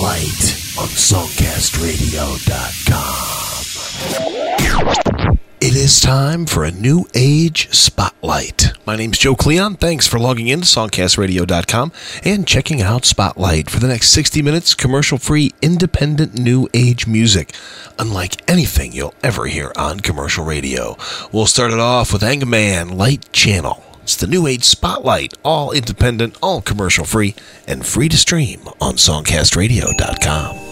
Spotlight on SongcastRadio.com. It is time for a new age spotlight. My name's Joe Cleon. Thanks for logging in to songcastradio.com and checking out Spotlight for the next 60 minutes commercial free independent new age music, unlike anything you'll ever hear on commercial radio. We'll start it off with Agniman Light Channel. It's the New Age Spotlight, all independent, all commercial free, and free to stream on songcastradio.com.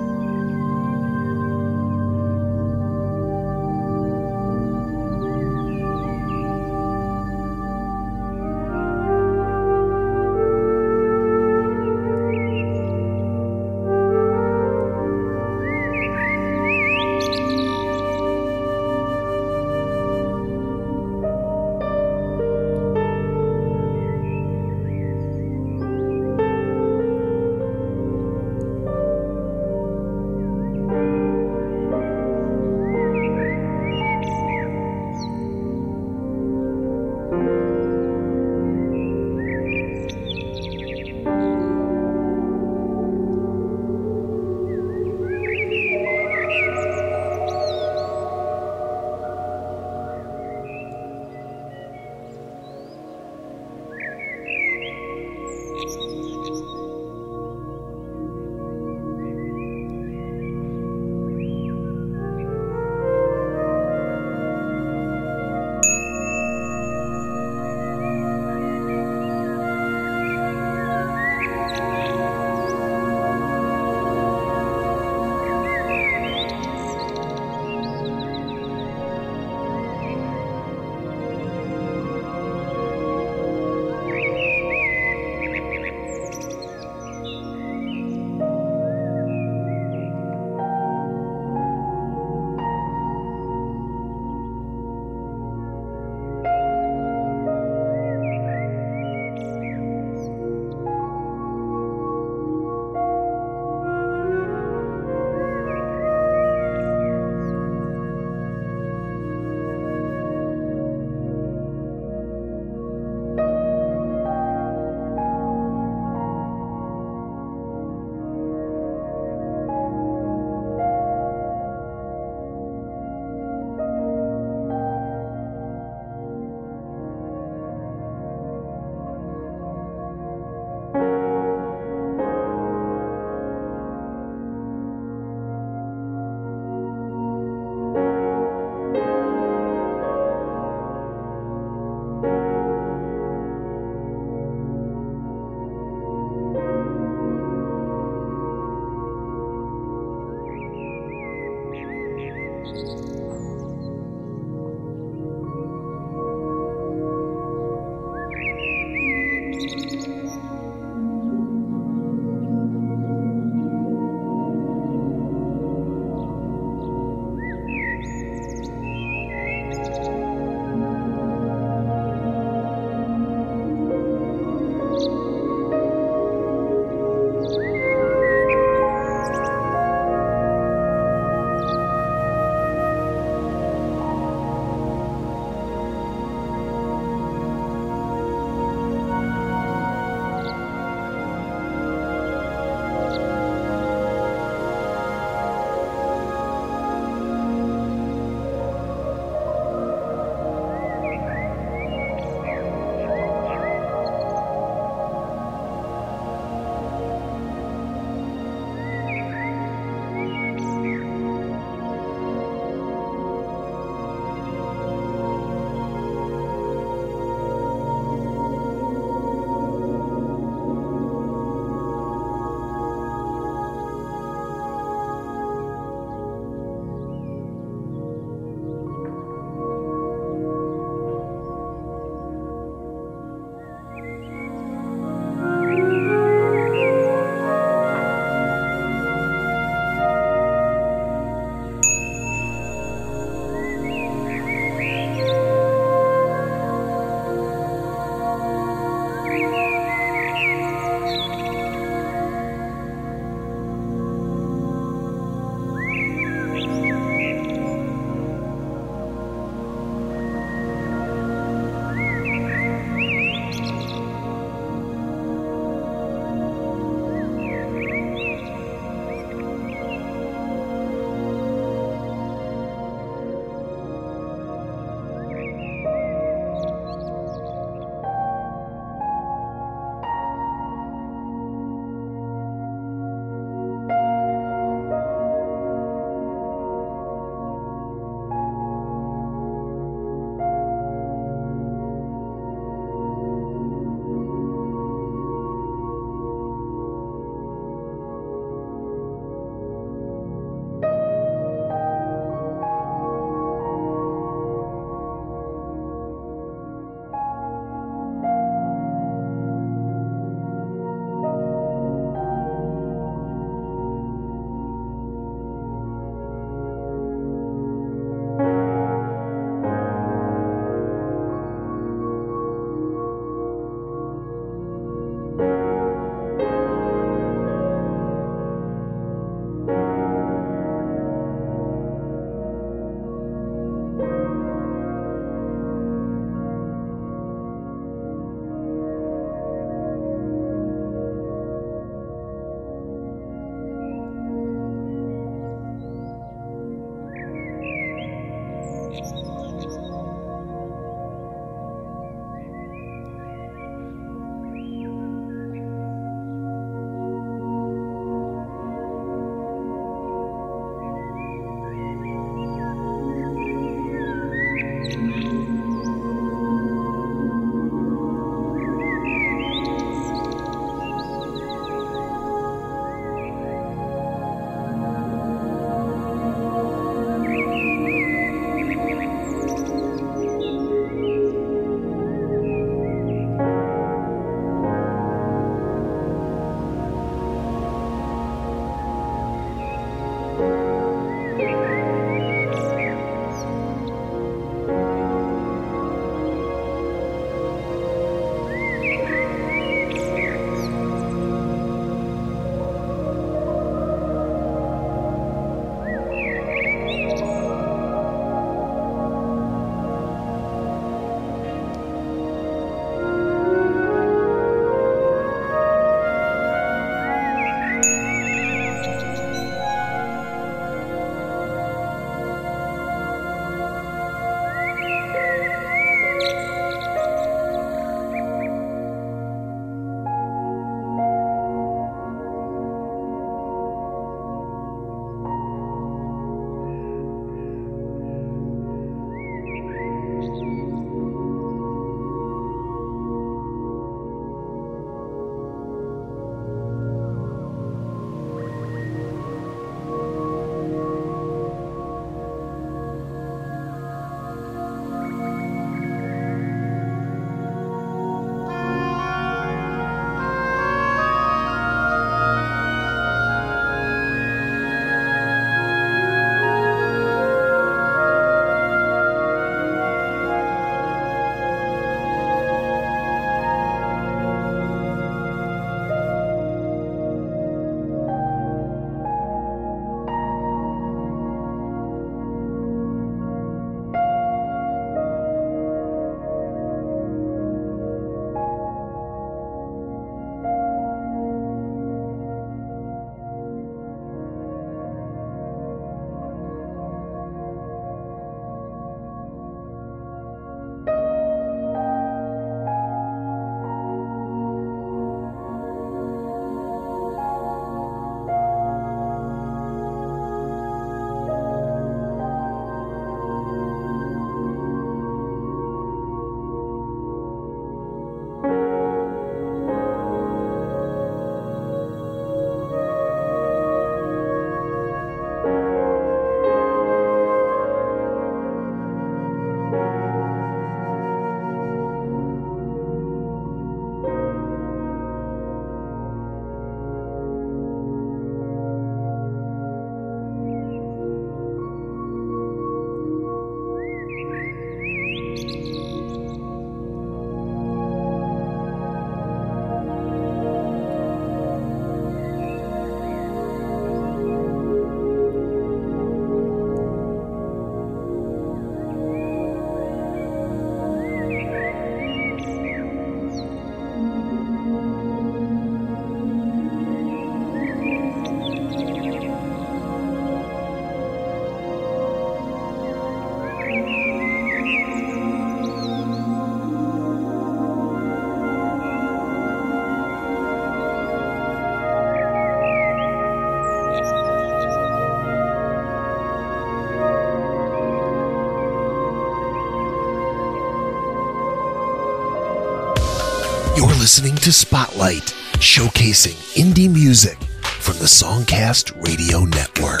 listening to Spotlight, showcasing indie music from the Songcast Radio Network.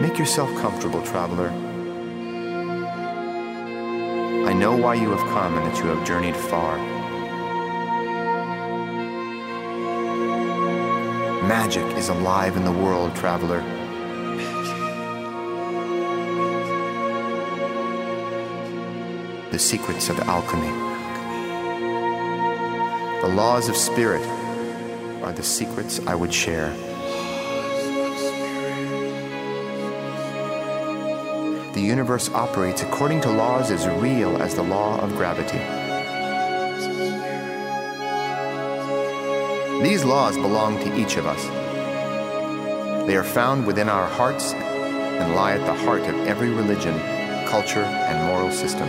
Make yourself comfortable, traveler. Know why you have come and that you have journeyed far. Magic is alive in the world, traveler. The secrets of alchemy. The laws of spirit are the secrets I would share. The universe operates according to laws as real as the law of gravity. These laws belong to each of us. They are found within our hearts and lie at the heart of every religion, culture, and moral system.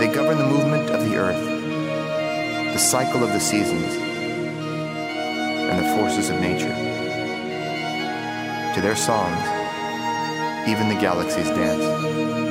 They govern the movement of the earth, the cycle of the seasons, and the forces of nature. To their songs, even the galaxies dance.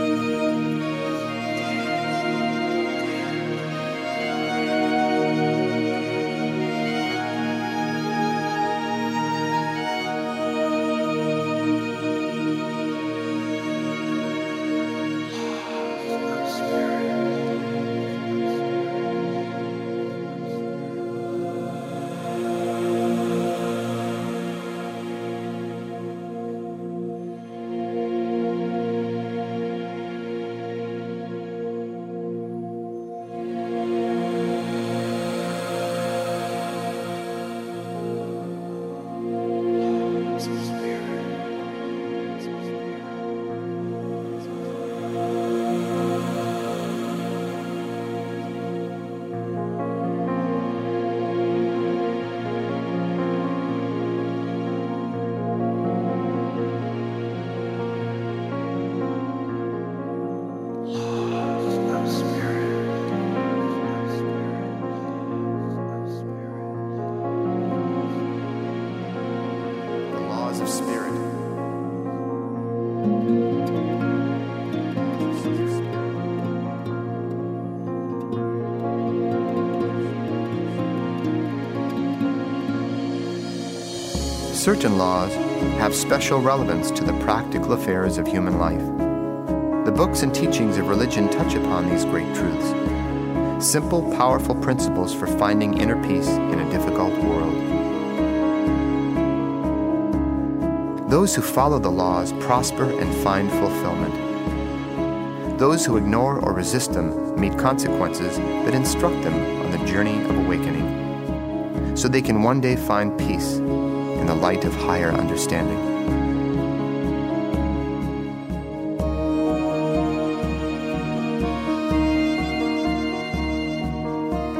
Certain laws have special relevance to the practical affairs of human life. The books and teachings of religion touch upon these great truths. Simple, powerful principles for finding inner peace in a difficult world. Those who follow the laws prosper and find fulfillment. Those who ignore or resist them meet consequences that instruct them on the journey of awakening, so they can one day find peace the light of higher understanding.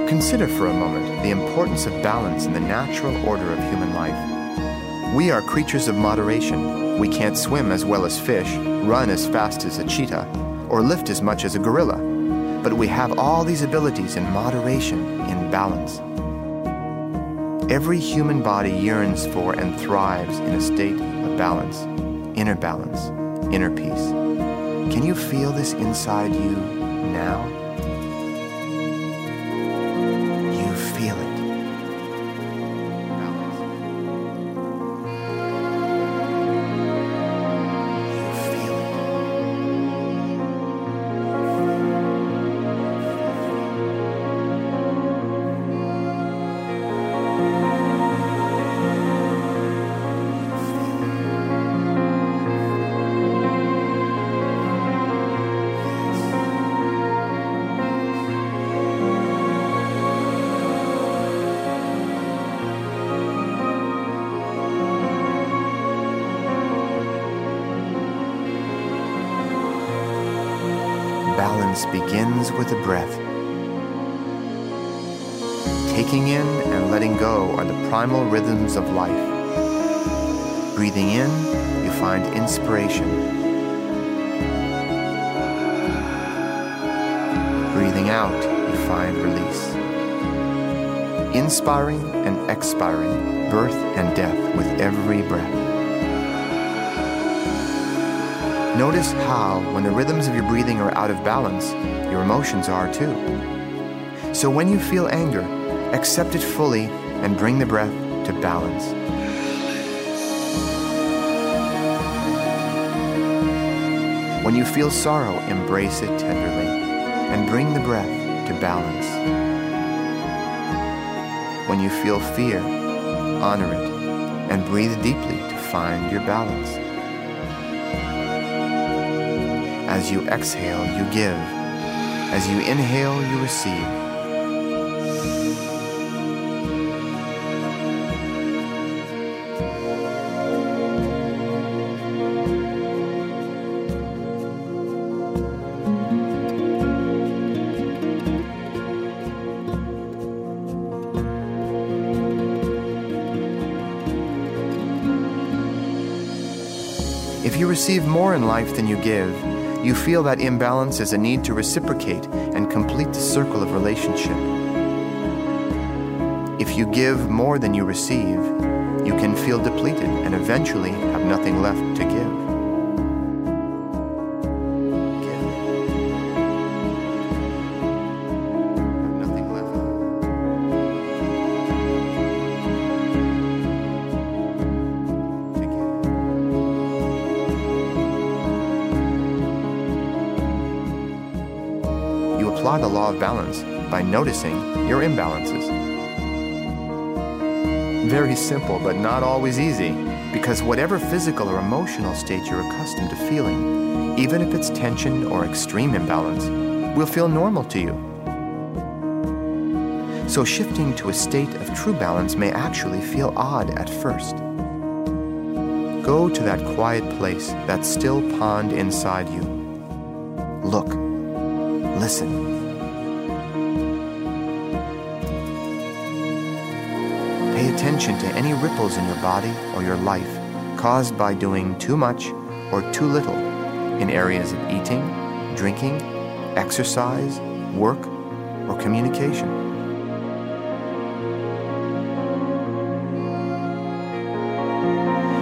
Consider for a moment the importance of balance in the natural order of human life. We are creatures of moderation. We can't swim as well as fish, run as fast as a cheetah, or lift as much as a gorilla. But we have all these abilities in moderation, in balance. Every human body yearns for and thrives in a state of balance, inner balance, inner peace. Can you feel this inside you now? Begins with the breath. Taking in and letting go are the primal rhythms of life. Breathing in, you find inspiration. Breathing out, you find release. Inspiring and expiring, birth and death with every breath. Notice how, when the rhythms of your breathing are out of balance, your emotions are too. So when you feel anger, accept it fully and bring the breath to balance. When you feel sorrow, embrace it tenderly and bring the breath to balance. When you feel fear, honor it and breathe deeply to find your balance. As you exhale, you give. As you inhale, you receive. If you receive more in life than you give, you feel that imbalance as a need to reciprocate and complete the circle of relationship. If you give more than you receive, you can feel depleted and eventually have nothing left to give. By noticing your imbalances. Very simple, but not always easy, because whatever physical or emotional state you're accustomed to feeling, even if it's tension or extreme imbalance, will feel normal to you. So shifting to a state of true balance may actually feel odd at first. Go to that quiet place, that still pond inside you. Look, listen. Attention to any ripples in your body or your life caused by doing too much or too little in areas of eating, drinking, exercise, work, or communication.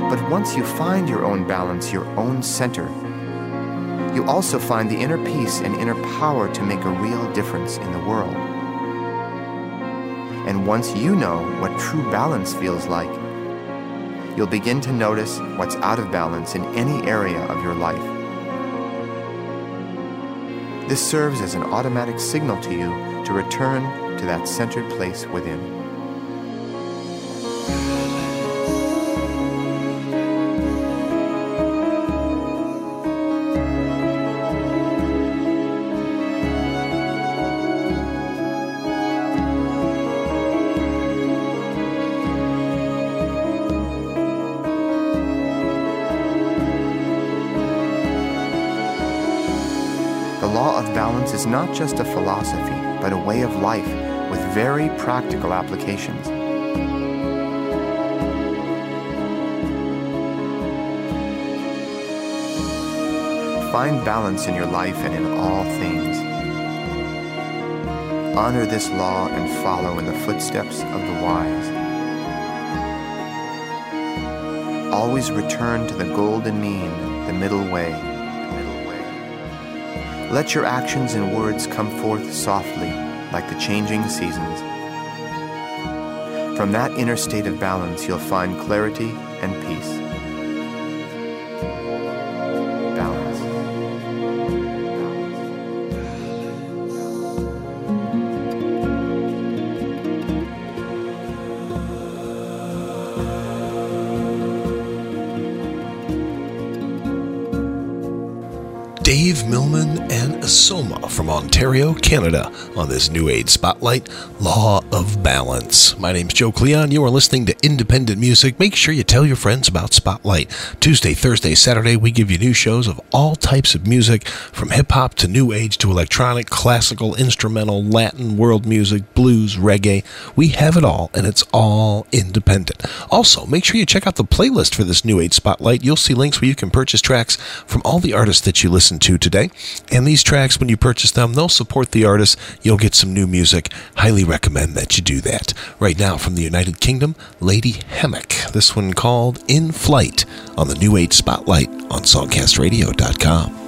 But once you find your own balance, your own center, you also find the inner peace and inner power to make a real difference in the world. And once you know what true balance feels like, you'll begin to notice what's out of balance in any area of your life. This serves as an automatic signal to you to return to that centered place within. Not just a philosophy, but a way of life with very practical applications. Find balance in your life and in all things. Honor this law and follow in the footsteps of the wise. Always return to the golden mean, the middle way. Let your actions and words come forth softly, like the changing seasons. From that inner state of balance, you'll find clarity and peace. From Ontario, Canada, on this New Age Spotlight Law of Balance. My name's Joe Cleon. You are listening to independent music. Make sure you tell your friends about Spotlight. Tuesday, Thursday, Saturday, we give you new shows of all types of music, from hip hop to New Age to electronic, classical, instrumental, Latin, world music, blues, reggae. We have it all, and it's all independent. Also, make sure you check out the playlist for this New Age Spotlight. You'll see links where you can purchase tracks from all the artists that you listen to today. And these tracks, when you purchase them, they'll support the artists. You'll get some new music. Highly recommend that you do that. Right now, from the United Kingdom, Lazy Hammock. This one called In Flight on the New Age Spotlight on SongcastRadio.com.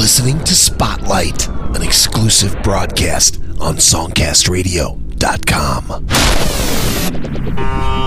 listening to Spotlight, an exclusive broadcast on SongcastRadio.com.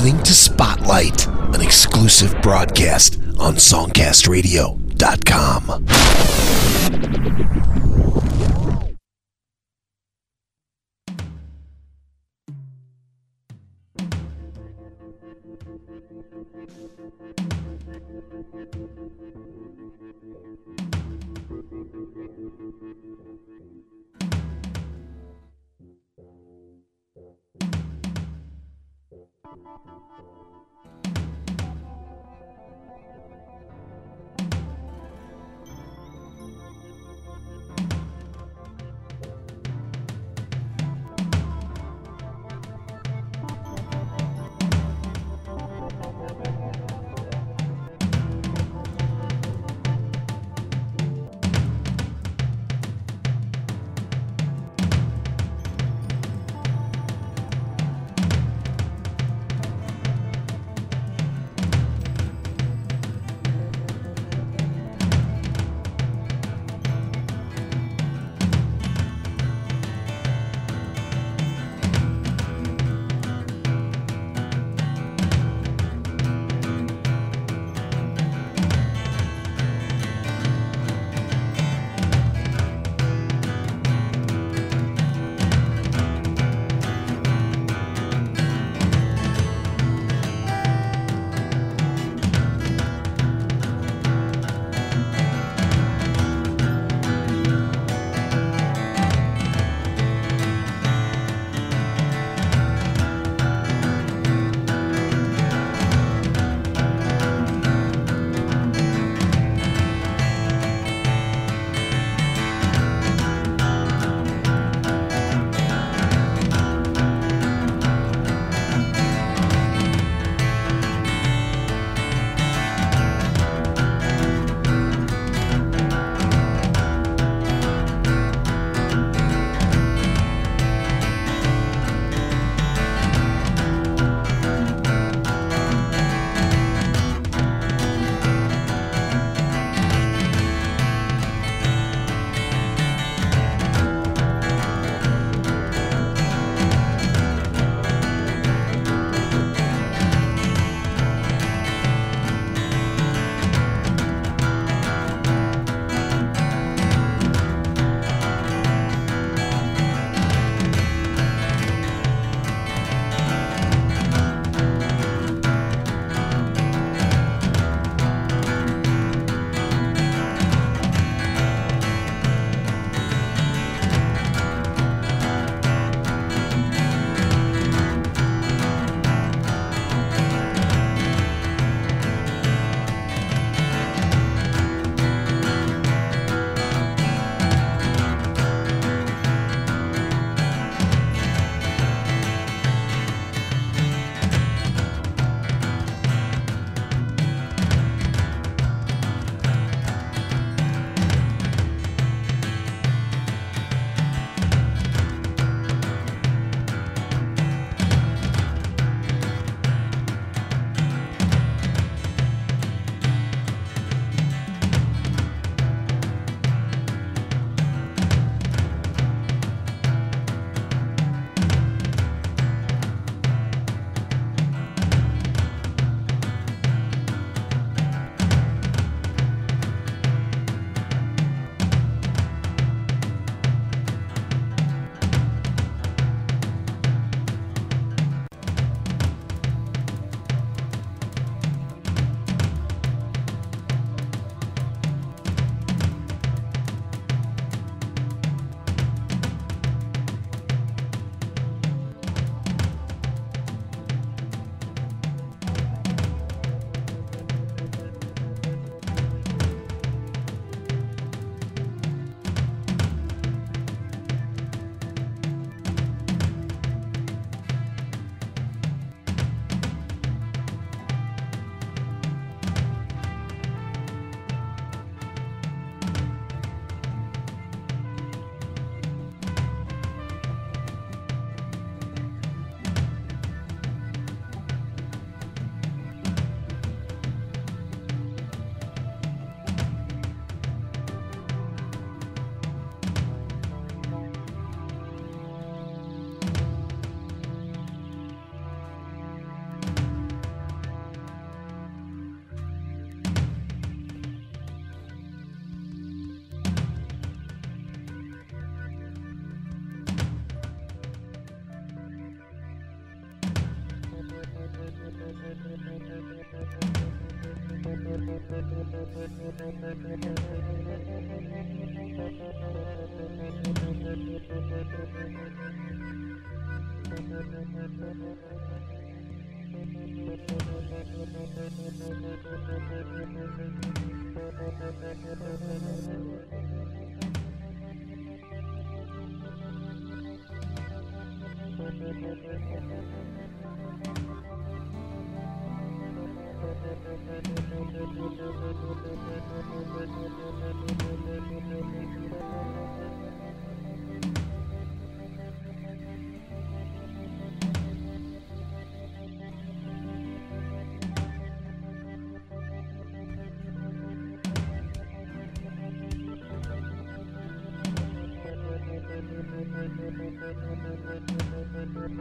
listening to Spotlight, an exclusive broadcast on SongcastRadio.com.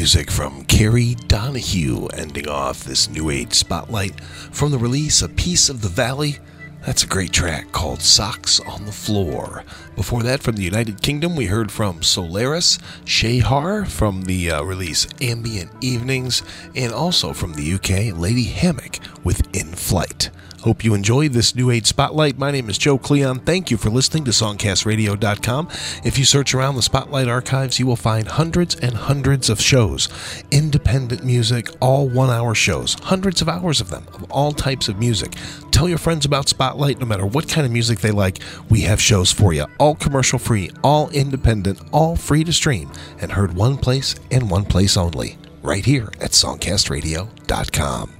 Music from Kerry Donahue ending off this New Age spotlight from the release A Piece of the Valley. That's a great track called Socks on the Floor. Before that, from the United Kingdom, we heard from Solaris Shehar from the uh, release Ambient Evenings, and also from the UK, Lazy Hammock with In Flight. Hope you enjoyed this New Age Spotlight. My name is Joe Cleon. Thank you for listening to SongcastRadio.com. If you search around the Spotlight archives, you will find hundreds and hundreds of shows, independent music, all one hour shows, hundreds of hours of them, of all types of music. Tell your friends about Spotlight, no matter what kind of music they like, we have shows for you. All commercial free, all independent, all free to stream, and heard one place and one place only, right here at SongcastRadio.com.